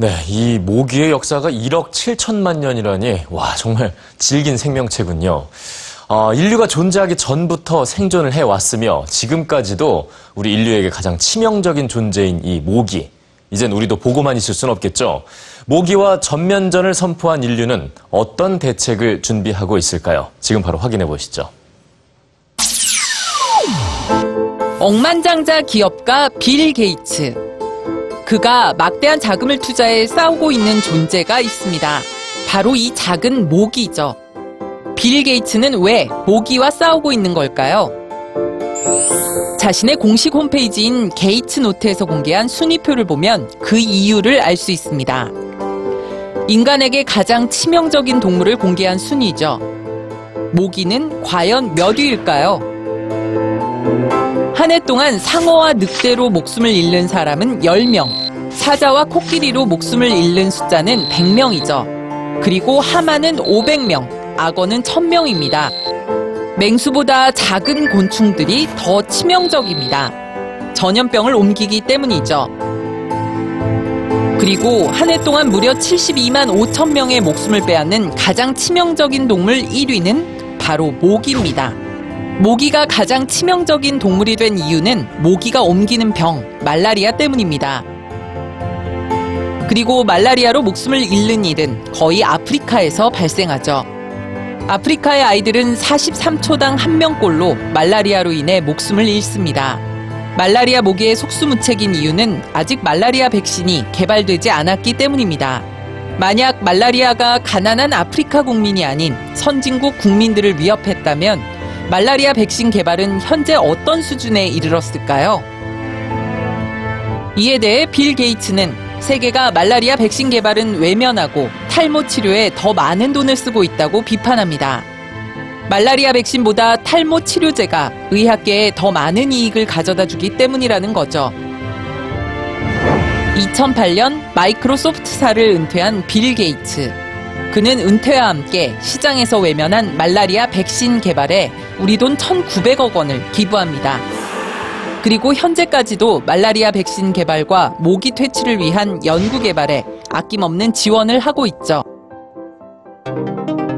네, 이 모기의 역사가 1억 7천만 년이라니 와 정말 질긴 생명체군요. 어, 인류가 존재하기 전부터 생존을 해왔으며 지금까지도 우리 인류에게 가장 치명적인 존재인 이 모기. 이젠 우리도 보고만 있을 순 없겠죠. 모기와 전면전을 선포한 인류는 어떤 대책을 준비하고 있을까요? 지금 바로 확인해 보시죠. 억만장자 기업가 빌 게이츠. 그가 막대한 자금을 투자해 싸우고 있는 존재가 있습니다. 바로 이 작은 모기죠. 빌 게이츠는 왜 모기와 싸우고 있는 걸까요? 자신의 공식 홈페이지인 게이츠 노트에서 공개한 순위표를 보면 그 이유를 알 수 있습니다. 인간에게 가장 치명적인 동물을 공개한 순위죠. 모기는 과연 몇 위일까요? 한 해 동안 상어와 늑대로 목숨을 잃는 사람은 10명, 사자와 코끼리로 목숨을 잃는 숫자는 100명이죠. 그리고 하마는 500명, 악어는 1000명입니다. 맹수보다 작은 곤충들이 더 치명적입니다. 전염병을 옮기기 때문이죠. 그리고 한 해 동안 무려 72만 5천 명의 목숨을 빼앗는 가장 치명적인 동물 1위는 바로 모기입니다. 모기가 가장 치명적인 동물이 된 이유는 모기가 옮기는 병, 말라리아 때문입니다. 그리고 말라리아로 목숨을 잃는 일은 거의 아프리카에서 발생하죠. 아프리카의 아이들은 43초당 한 명꼴로 말라리아로 인해 목숨을 잃습니다. 말라리아 모기의 속수무책인 이유는 아직 말라리아 백신이 개발되지 않았기 때문입니다. 만약 말라리아가 가난한 아프리카 국민이 아닌 선진국 국민들을 위협했다면 말라리아 백신 개발은 현재 어떤 수준에 이르렀을까요? 이에 대해 빌 게이츠는 세계가 말라리아 백신 개발은 외면하고 탈모 치료에 더 많은 돈을 쓰고 있다고 비판합니다. 말라리아 백신보다 탈모 치료제가 의학계에 더 많은 이익을 가져다 주기 때문이라는 거죠. 2008년 마이크로소프트사를 은퇴한 빌 게이츠. 그는 은퇴와 함께 시장에서 외면한 말라리아 백신 개발에 우리 돈 1,900억 원을 기부합니다. 그리고 현재까지도 말라리아 백신 개발과 모기 퇴치를 위한 연구 개발에 아낌없는 지원을 하고 있죠.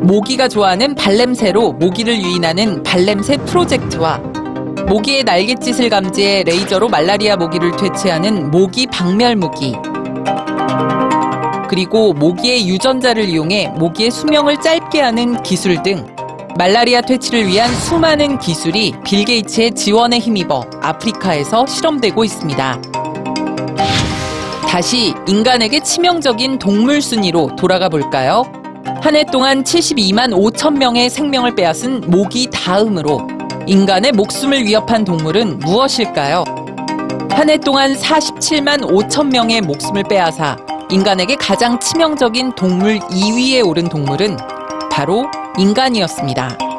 모기가 좋아하는 발냄새로 모기를 유인하는 발냄새 프로젝트와 모기의 날갯짓을 감지해 레이저로 말라리아 모기를 퇴치하는 모기 박멸 무기. 그리고 모기의 유전자를 이용해 모기의 수명을 짧게 하는 기술 등 말라리아 퇴치를 위한 수많은 기술이 빌 게이츠의 지원에 힘입어 아프리카에서 실험되고 있습니다. 다시 인간에게 치명적인 동물 순위로 돌아가 볼까요? 한 해 동안 72만 5천 명의 생명을 빼앗은 모기 다음으로 인간의 목숨을 위협한 동물은 무엇일까요? 한 해 동안 47만 5천 명의 목숨을 빼앗아 인간에게 가장 치명적인 동물 2위에 오른 동물은 바로 인간이었습니다.